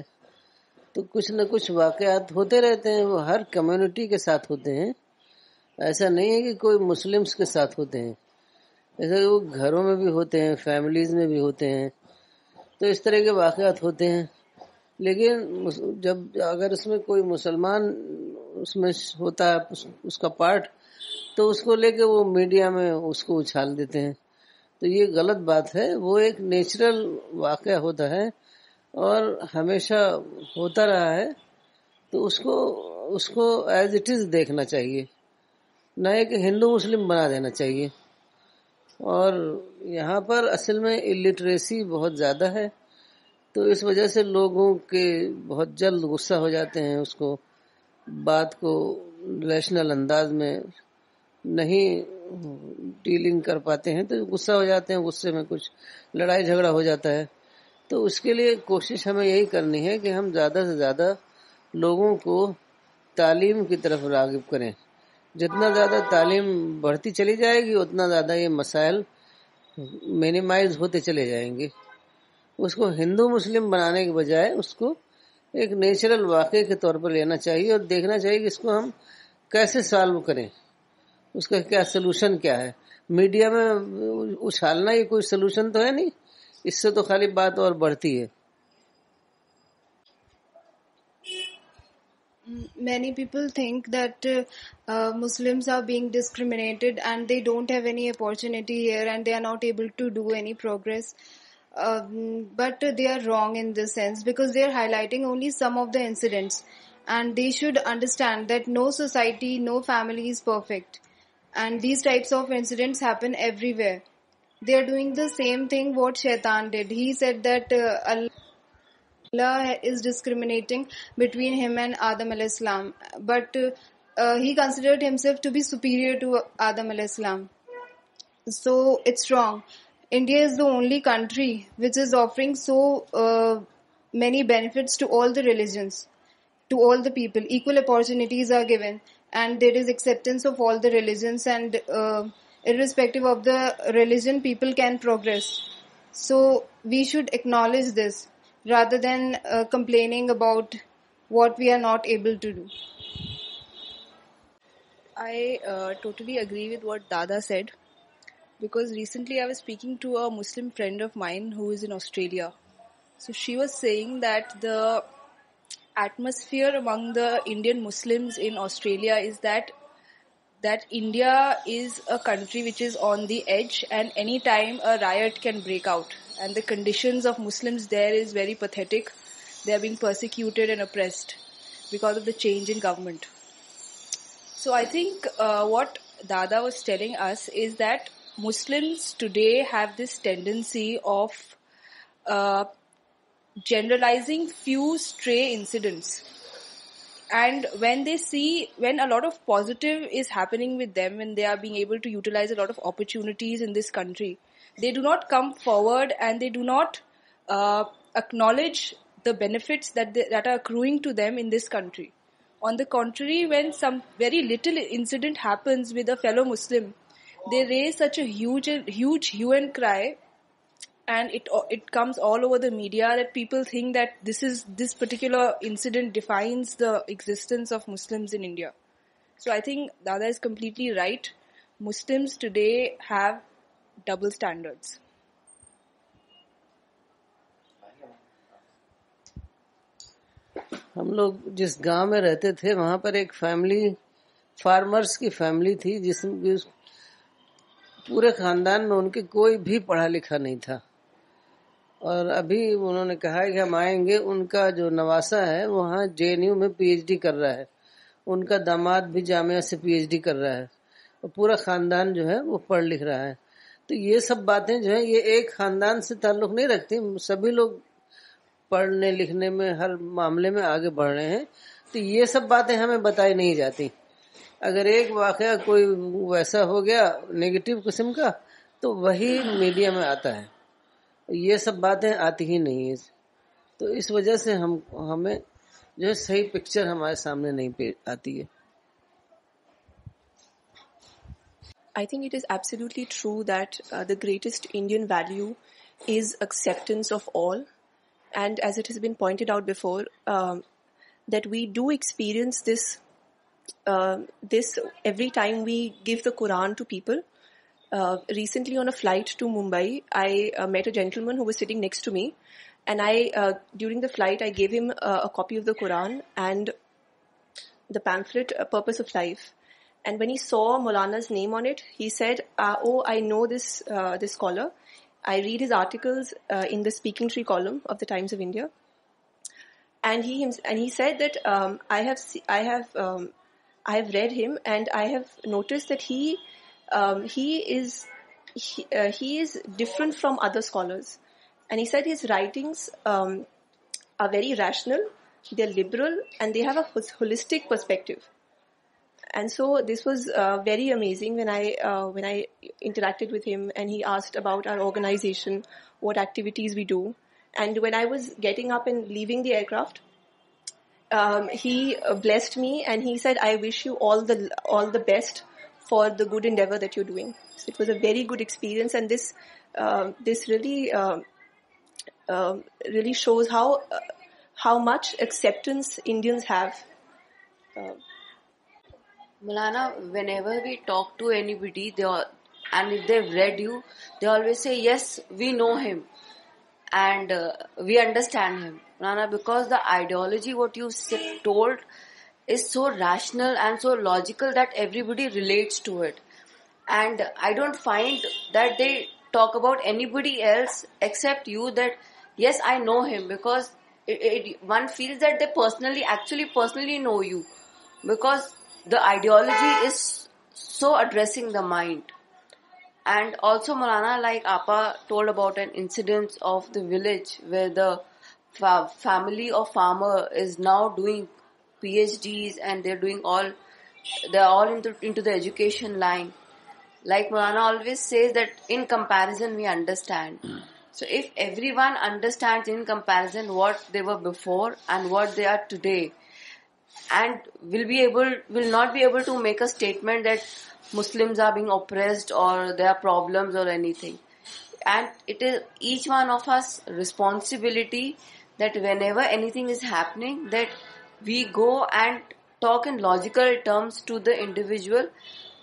تو کچھ نہ کچھ واقعات ہوتے رہتے ہیں وہ ہر کمیونٹی کے ساتھ ہوتے ہیں ایسا نہیں ہے کہ کوئی مسلمس کے ساتھ ہوتے ہیں جیسے وہ گھروں میں بھی ہوتے ہیں فیملیز میں بھی ہوتے ہیں تو اس طرح کے واقعات ہوتے ہیں لیکن جب اگر اس میں کوئی مسلمان اس میں ہوتا ہے اس کا پارٹ تو اس کو لے کے وہ میڈیا میں اس کو اچھال دیتے ہیں تو یہ غلط بات ہے وہ ایک نیچرل واقعہ ہوتا ہے اور ہمیشہ ہوتا رہا ہے تو اس کو اس کو ایز اٹ از دیکھنا چاہیے نہ ایک ہندو مسلم بنا دینا چاہیے اور یہاں پر اصل میں الٹریسی بہت زیادہ ہے تو اس وجہ سے لوگوں کے بہت جلد غصہ ہو جاتے ہیں اس کو بات کو ریشنل انداز میں نہیں ڈیلنگ کر پاتے ہیں تو غصہ ہو جاتے ہیں غصے میں کچھ لڑائی جھگڑا ہو جاتا ہے تو اس کے لیے کوشش ہمیں یہی کرنی ہے کہ ہم زیادہ سے زیادہ لوگوں کو تعلیم کی طرف راغب کریں جتنا زیادہ تعلیم بڑھتی چلی جائے گی اتنا زیادہ یہ مسائل مینیمائز ہوتے چلے جائیں گے اس کو ہندو مسلم بنانے کے بجائے اس کو ایک نیچرل واقعے کے طور پر لینا چاہیے اور دیکھنا چاہیے کہ اس کو ہم کیسے سالو کریں اس کا کیا سلوشن کیا ہے میڈیا میں اچھالنا یہ کوئی سلوشن تو ہے نہیں اس سے تو خالی بات اور بڑھتی ہے Many people think that uh, uh, Muslims are being discriminated and they don't have any opportunity here and they are not able to do any progress. Um, but they are wrong in this sense because they are highlighting only some of the incidents. And they should understand that no society, no family is perfect. And these types of incidents happen everywhere. They are doing the same thing what Shaitan did. He said that uh, Allah از ڈسکریم ہم and آدم علیہ السلام but he consider superior to Adam علیہ السلام so it's wrong India is the only country which is offering so many bets people opportunities that is acceptance or respect of the religion people can progress so we should acknowledge this rather than uh, complaining about what we are not able to do. I uh, totally agree with what Dada said, because recently I was speaking to a Muslim friend of mine who is in Australia. So she was saying that the atmosphere among the Indian Muslims in Australia is that India is a country which is on the edge, and any time a riot can break out. And the conditions of Muslims there is very pathetic. They are being persecuted and oppressed because of the change in government. So I think uh, what Dada was telling us is that Muslims today have this tendency of uh, generalizing few stray incidents. And when a lot of positive is happening with them, when they are being able to utilize a lot of opportunities in this country, they do not come forward and they do not uh, acknowledge the benefits that are accruing to them in this country. On the contrary, when some very little incident happens with a fellow Muslim, they raise such a huge hue and cry, and it comes all over the media that people think that this particular incident defines the existence of Muslims in India. So I think Dada is completely right. Muslims today have double standards. ہم لوگ جس گاؤں میں رہتے تھے وہاں پر ایک فیملی فارمرس کی فیملی تھی جس پورے خاندان میں ان کے کوئی بھی پڑھا لکھا نہیں تھا اور ابھی انہوں نے کہا کہ ہم آئیں گے ان کا جو نواسا ہے وہاں جے این یو میں پی ایچ ڈی کر رہا ہے ان کا داماد بھی جامعہ سے پی ایچ ڈی کر رہا ہے اور پورا خاندان جو ہے وہ پڑھ لکھ رہا ہے تو یہ سب باتیں جو ہیں یہ ایک خاندان سے تعلق نہیں رکھتی سبھی لوگ پڑھنے لکھنے میں ہر معاملے میں آگے بڑھ رہے ہیں تو یہ سب باتیں ہمیں بتائی نہیں جاتی اگر ایک واقعہ کوئی ویسا ہو گیا نگیٹو قسم کا تو وہی میڈیا میں آتا ہے یہ سب باتیں آتی ہی نہیں ہے تو اس وجہ سے ہم ہمیں جو ہے صحیح پکچر ہمارے سامنے نہیں آتی ہے I think it is absolutely true that uh, the greatest Indian value is acceptance of all. And as it has been pointed out before, um, that we do experience this uh, this every time we give the Quran to people. Uh, recently on a flight to Mumbai, I met a gentleman who was sitting next to me. And I, during the flight, I gave him a copy of the Quran and the pamphlet, A Purpose of Life. And he saw Maulana's name on it said no this this scholar I read his speaking tree column Times of India that is different from other writings writing very rational have a holistic perspective And so this was uh, very amazing uh, when I interacted with him, and he asked about our organization, what activities we do. And when I was getting up and leaving the aircraft, um, he blessed me and he said, "I wish you all the best for the good endeavor that you're doing." So it was a very good experience, and this uh, um, um, really shows how much acceptance Indians have. Malana, whenever we talk to anybody, and if they've read you, they always say, yes, we know him and uh, we understand him. Malana, because the ideology, what you told, is so rational and so logical that everybody relates to it. And I don't find that they talk about anybody else except you that, yes, I know him, because one feels that they personally know you. Because the ideology is so addressing the mind. And also Maulana, like Appa told about an incident of the village where the family of farmer is now doing PhDs and they're all into the education line. Like Maulana always says that in comparison we understand. Hmm. So if everyone understands in comparison what they were before and what they are today, and will not be able to make a statement that Muslims are being oppressed or there are problems or anything. And it is each one of us responsibility that whenever anything is happening, that we go and talk in logical terms to the individual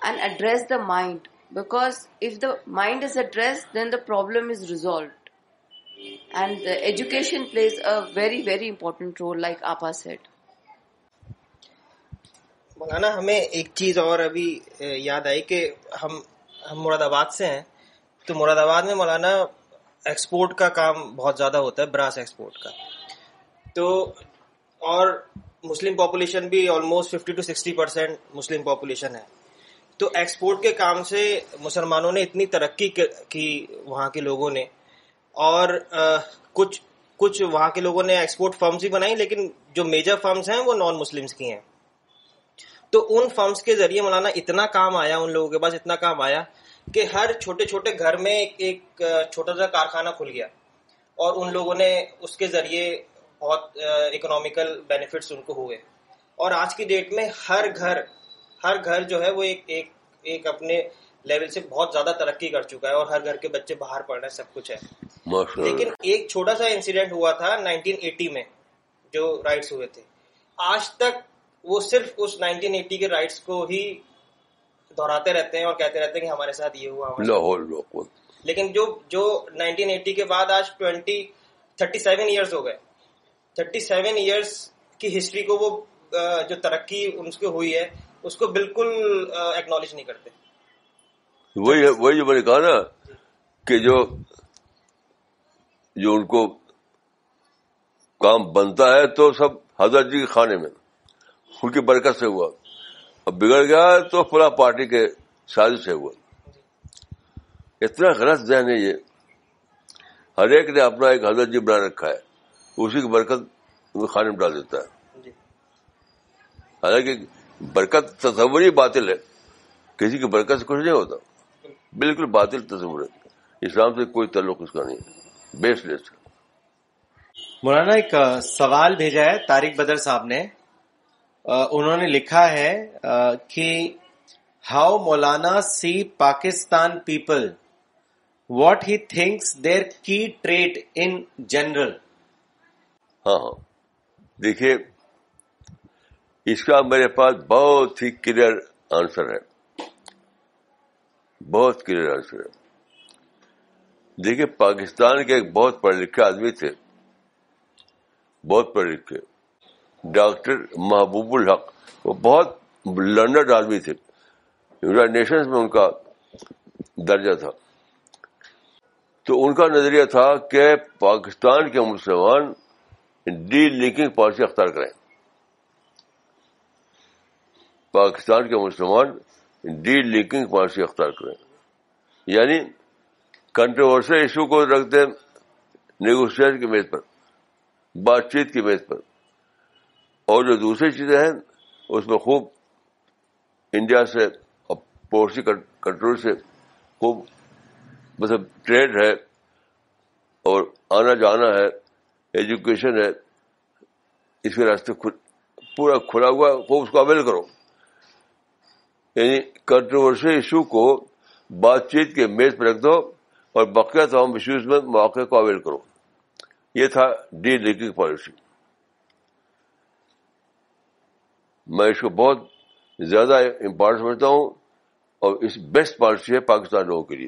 and address the mind. Because if the mind is addressed, then the problem is resolved. And the education plays a very, very important role, like Appa said. Maulana ہمیں ایک چیز اور ابھی یاد آئی کہ ہم ہم مراد آباد سے ہیں تو مراد آباد میں مولانا ایکسپورٹ کا کام بہت زیادہ ہوتا ہے براس ایکسپورٹ کا تو اور مسلم پاپولیشن بھی almost fifty to sixty percent Muslim population ہے تو ایکسپورٹ کے کام سے مسلمانوں نے اتنی ترقی کی وہاں کے لوگوں نے اور کچھ کچھ وہاں کے لوگوں نے ایکسپورٹ فرمز بھی بنائی لیکن جو میجر فرمز ہیں وہ نان مسلمس کی ہیں تو ان فرمس کے ذریعے مولانا اتنا کام آیا ان لوگوں کے پاس اتنا کام آیا کہ ہر چھوٹے چھوٹے گھر میں ایک چھوٹا سا کارخانہ کھل گیا اور ان لوگوں نے اس کے ذریعے بہت اکنامیکل بینیفٹس ان کو ہوئے اور آج کی ڈیٹ میں ہر گھر ہر گھر جو ہے وہ ایک ایک ایک اپنے لیول سے بہت زیادہ ترقی کر چکا ہے اور ہر گھر کے بچے باہر پڑھ رہے ہیں سب کچھ ہے لیکن ایک چھوٹا سا انسیڈنٹ ہوا تھا نائنٹین ایٹی میں جو رائٹس ہوئے تھے آج تک وہ صرف نائنٹین ایٹی کے رائٹس کو ہی دہراتے رہتے ہیں اور کہتے رہتے ہیں کہ ہمارے ساتھ یہ ہوا لیکن جو جو کے بعد آج سیون ہو تھرٹی سیون ایئرس کی ہسٹری کو وہ جو ترقی ان ہوئی ہے اس کو بالکل ایکنالج نہیں کرتے وہی جو میں نے کہا نا کہ جو جو ان کو کام بنتا ہے تو سب حضرت جی کے خانے میں کی برکت سے ہوا اور بگڑ گیا تو پورا پارٹی کے شادی سے ہوا اتنا غلط ذہن ہے یہ ہر ایک نے اپنا ایک حضرت جی بنا رکھا ہے اسی کی برکت خانے میں ڈال دیتا ہے جی۔ حالانکہ برکت تصور ہی باطل ہے کسی کی برکت سے کچھ نہیں ہوتا بالکل باطل تصور ہے اسلام سے کوئی تعلق اس کا نہیں ہے بیس لیس مولانا ایک سوال بھیجا ہے طارق بدر صاحب نے انہوں نے لکھا ہے کہ how Maulana see Pakistan people what he thinks there کی ٹریٹ ان جنرل ہاں،, ہاں دیکھیے اس کا میرے پاس بہت ہی کلیئر آنسر ہے بہت کلیئر آنسر ہے دیکھیے پاکستان کے ایک بہت پڑھے لکھے آدمی تھے بہت پڑھ لکھے ڈاکٹر محبوب الحق وہ بہت لرنڈ آدمی تھے یونیٹیڈ نیشنز میں ان کا درجہ تھا تو ان کا نظریہ تھا کہ پاکستان کے مسلمان ڈی لنکنگ پالیسی اختیار کریں پاکستان کے مسلمان ڈی لنکنگ پالیسی اختیار کریں یعنی کنٹروورشل ایشو کو رکھ دیں نیگوشیشن کی میز پر بات چیت کی میز پر اور جو دوسری چیزیں ہیں اس میں خوب انڈیا سے اور پوری کنٹرول سے خوب مطلب ٹریڈ ہے اور آنا جانا ہے ایجوکیشن ہے اس کے راستے پورا کھلا ہوا خوب اس کو اویل کرو یعنی کنٹروورشل ایشو کو بات چیت کے میز پر رکھ دو اور بقیہ تمام ایشوز میں مواقع کو اویل کرو یہ تھا ڈی لیکنگ پالیسی میں اس کو بہت زیادہ امپارٹینس سمجھتا ہوں اور اس بیسٹ پالیسی ہے پاکستان لوگوں کے لیے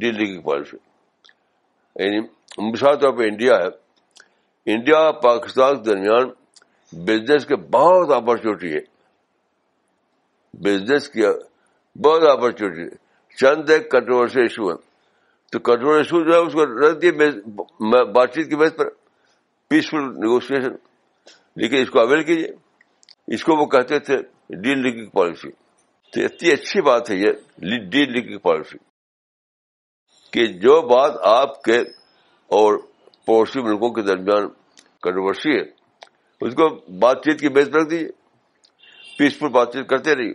دلی کی پالیسی یعنی مثال طور پہ انڈیا ہے انڈیا پاکستان کے درمیان بزنس کے بہت اپرچونیٹی ہے بزنس کی بہت اپرچونیٹی ہے چند ایک کنٹروورسی ایشو ہے تو کنٹرول ایشو جو ہے اس کو رکھ دیے بات چیت کی بیس پر پیسفل نیگوسیشن لیکن اس کو اویل کیجیے اس کو وہ کہتے تھے ڈیل لنکنگ پالیسی تو اتنی اچھی بات ہے یہ ڈیل پالیسی کہ جو بات آپ کے اور پڑوسی ملکوں کے درمیان کنٹروسی ہے اس کو بات چیت کی بیس رکھ دیجیے پیسفل بات چیت کرتے رہیے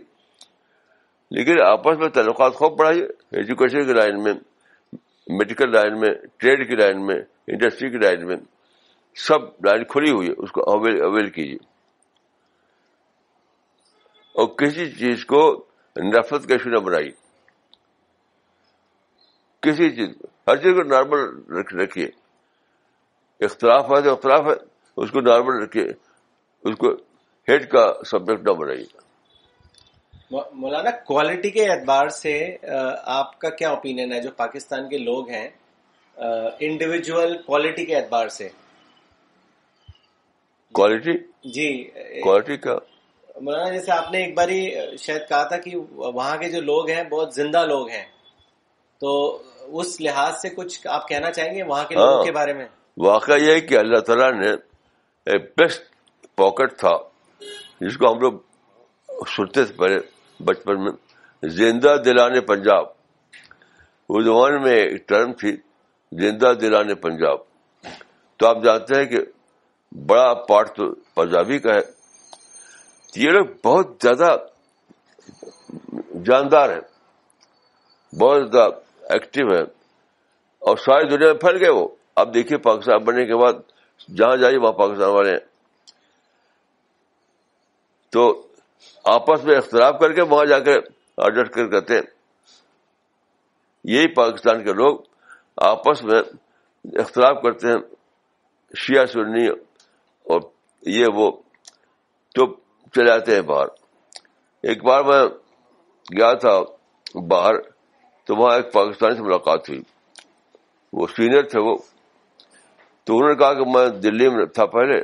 لیکن آپس میں تعلقات خوب بڑھائیے ایجوکیشن کی لائن میں میڈیکل لائن میں ٹریڈ کی لائن میں انڈسٹری کی لائن میں سب لائن کھلی ہوئی ہے اس کو اویل اویل کیجیے اور کسی چیز کو نفرت کا ایشو نہ بنائیے کسی چیز کو ہر چیز کو نارمل رکھیے اختلاف ہے تو اختلاف ہے اس کو نارمل رکھیے اس کو ہیڈ کا سبجیکٹ نہ بنائیے مولانا کوالٹی کے اعتبار سے آپ کا کیا اوپینین ہے جو پاکستان کے لوگ ہیں انڈیویجل کوالٹی کے اعتبار سے کوالٹی جی کوالٹی کا مولانا جیسے آپ نے ایک بار شاید کہا تھا کہ وہاں کے جو لوگ ہیں بہت زندہ لوگ ہیں تو اس لحاظ سے کچھ آپ کہنا چاہیں گے وہاں کے لوگوں ہاں۔ کے بارے میں واقعہ یہ کہ اللہ تعالیٰ نے ایک بیسٹ پاکٹ تھا جس کو ہم لوگ سنتے تھے پہلے بچپن میں زندہ دلان پنجاب اس زمانے میں ایک ٹرم تھی زندہ دلان پنجاب تو آپ جانتے ہیں کہ بڑا پارٹ تو پنجابی کا ہے یہ لوگ بہت زیادہ جاندار ہیں بہت زیادہ ایکٹیو ہیں اور ساری دنیا میں پھیل گئے وہ اب دیکھیے پاکستان بننے کے بعد جہاں جائیے وہاں پاکستان والے ہیں تو آپس میں اختلاف کر کے وہاں جا کے یہی پاکستان کے لوگ آپس میں اختلاف کرتے ہیں شیعہ سنی اور یہ وہ تو چلے آتے ہیں باہر ایک بار میں گیا تھا باہر تو وہاں ایک پاکستانی سے ملاقات ہوئی وہ سینئر تھے وہ تو انہوں نے کہا کہ میں دلی میں تھا پہلے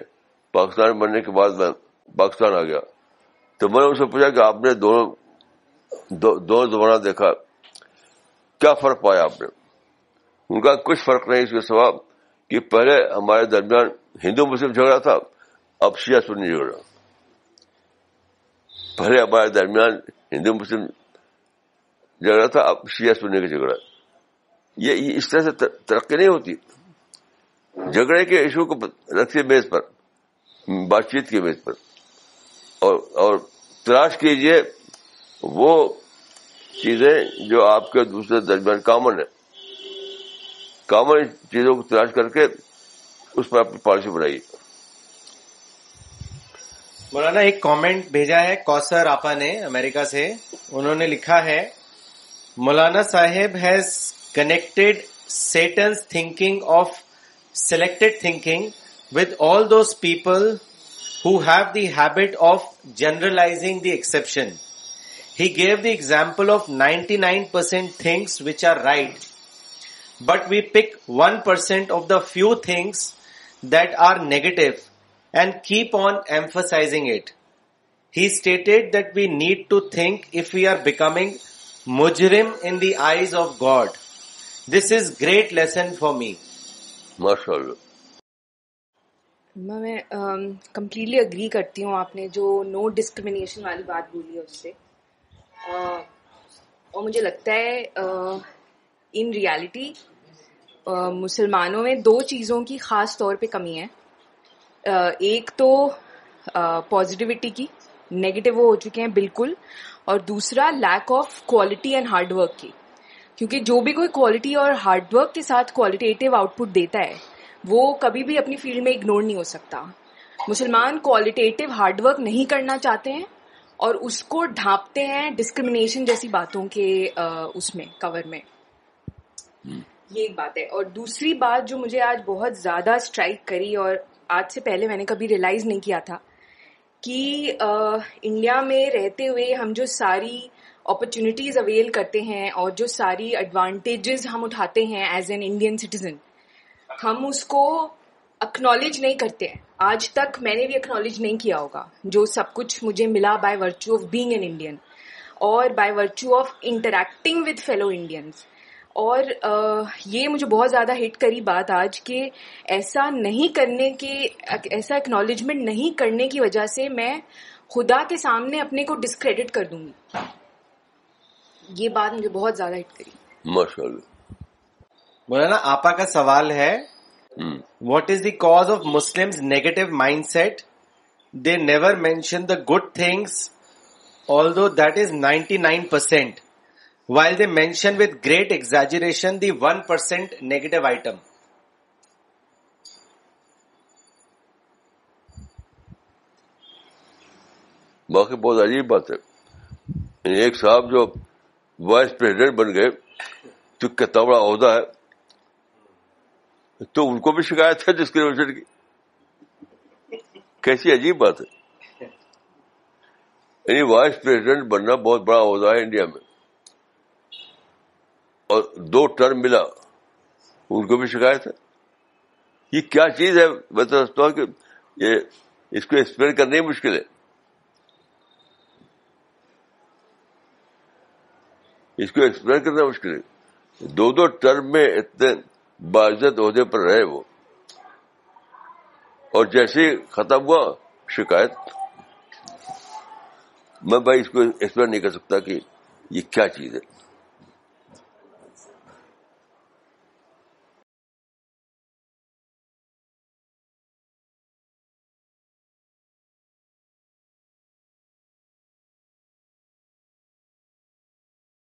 پاکستان بننے کے بعد میں پاکستان آ گیا تو میں نے ان سے پوچھا کہ آپ نے دونوں زمانہ دیکھا کیا فرق پایا آپ نے ان کا کچھ فرق نہیں اس کے سواب کہ پہلے ہمارے درمیان ہندو مسلم جھگڑا تھا اب شیعہ سنی جھگڑا پہلے ہمارے درمیان ہندو مسلم جھگڑا تھا اب شیعہ سننے کا جھگڑا یہ اس طرح سے ترقی نہیں ہوتی جھگڑے کے ایشو کو رکھے میز پر بات چیت کی میز پر اور اور تلاش کیجئے وہ چیزیں جو آپ کے دوسرے درمیان کامن ہے کامن چیزوں کو تلاش کر کے اس پر آپ پالیسی بنائیے مولانا ایک کامنٹ بھیجا ہے کوسر آپا نے امریکہ سے انہوں نے لکھا ہے مولانا صاحب has connected sentence thinking of selected thinking with all those people who have the habit of generalising the exception he gave the example of ninety nine percent things which are right but we pick one percent of the few things that are negative and keep on emphasizing it he stated that we need to think if you are becoming مجرم in the eyes of God this is great lesson for me more میں completely agree کرتی ہوں آپ نے جو نو discrimination والی بات بولی ہے اس سے اور مجھے لگتا ہے ان ریالٹی مسلمانوں میں دو چیزوں کی خاص طور پہ کمی ہے ایک تو پازیٹیوٹی کی نگیٹو وہ ہو چکے ہیں بالکل اور دوسرا lack of quality and hard work کی کیونکہ جو بھی کوئی کوالٹی اور ہارڈ ورک کے ساتھ کوالٹیٹیو آؤٹ پٹ دیتا ہے وہ کبھی بھی اپنی فیلڈ میں اگنور نہیں ہو سکتا مسلمان کوالٹیٹیو ہارڈ ورک نہیں کرنا چاہتے ہیں اور اس کو ڈھانپتے ہیں ڈسکرمنیشن جیسی باتوں کے اس میں کور میں یہ ایک بات ہے اور دوسری بات جو مجھے آج بہت زیادہ اسٹرائک کری اور آج سے پہلے میں نے کبھی ریئلائز نہیں کیا تھا کہ انڈیا میں رہتے ہوئے ہم جو ساری اپرچونیٹیز اویل کرتے ہیں اور جو ساری ایڈوانٹیجز ہم اٹھاتے ہیں ایز این انڈین سٹیزن ہم اس کو اکنالج نہیں کرتے ہیں آج تک میں نے بھی اکنالج نہیں کیا ہوگا جو سب کچھ مجھے ملا by virtue of being an Indian اور by virtue of interacting with fellow Indians اور یہ مجھے بہت زیادہ ہٹ کری بات آج کہ ایسا نہیں کرنے کے ایسا اکنالجمنٹ نہیں کرنے کی وجہ سے میں خدا کے سامنے اپنے کو ڈسکریڈٹ کر دوں گی یہ بات مجھے بہت زیادہ ہٹ کری ماشاء اللہ نا آپا کا سوال ہے what is the cause of Muslim negative mindset they never mention the good things although that is ninety nine percent while they mention with great exaggeration the 1% negative item. باقی بہت عجیب بات ہے ایک صاحب جو وائس پریزیڈنٹ بن گئے تو کتنا بڑا عہدہ ہے تو ان کو بھی شکایت ہے ڈسکریمنیشن کی کیسی عجیب بات ہے یعنی وائس پریزیڈنٹ بننا بہت بڑا عہدہ ہے انڈیا میں اور دو ٹرم ملا ان کو بھی شکایت ہے یہ کیا چیز ہے میں تو سمجھتا ہوں کہ یہ اس کو ایکسپلین کرنا ہی مشکل ہے اس کو ایکسپلین کرنا مشکل ہے دو دو ٹرم میں اتنے باعزت عہدے پر رہے وہ اور جیسے ختم ہوا شکایت میں بھائی اس کو ایکسپلین نہیں کر سکتا کہ یہ کیا چیز ہے